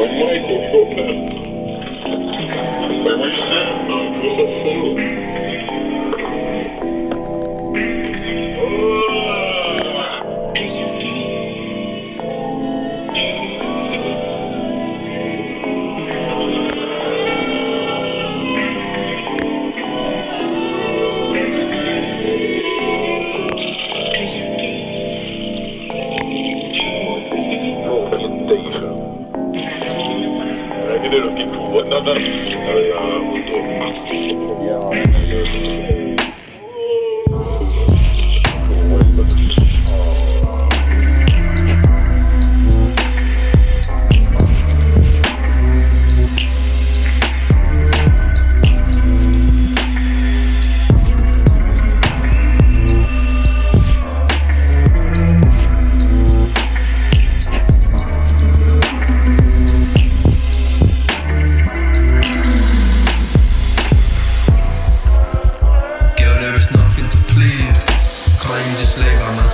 Foi muito, foi muito, foi muito, foi muito, foi muito, foi muito,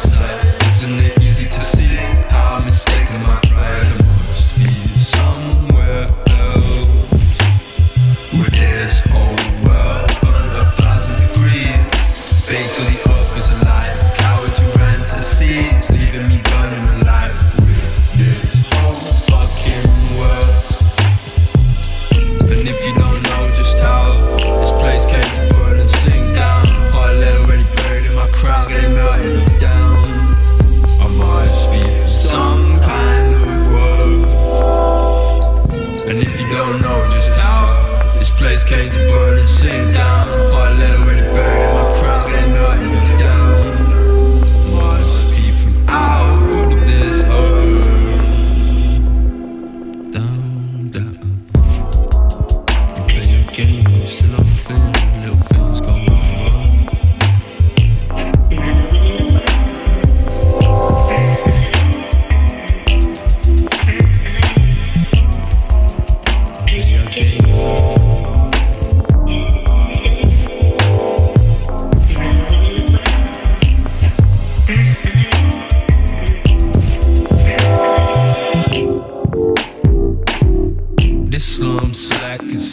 isn't it?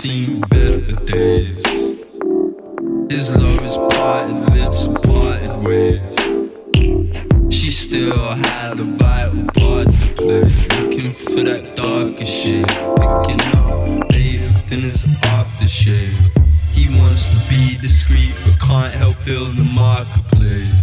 seen better days. His love is parted lips, parted ways. She still had a vital part to play. Looking for that darker shade, picking up bathed in his aftershave. He wants to be discreet, but can't help fill the marketplace.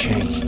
Change.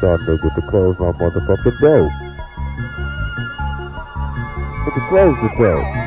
Told y'all niggas to close my motherfucking door. Nigga, close the door.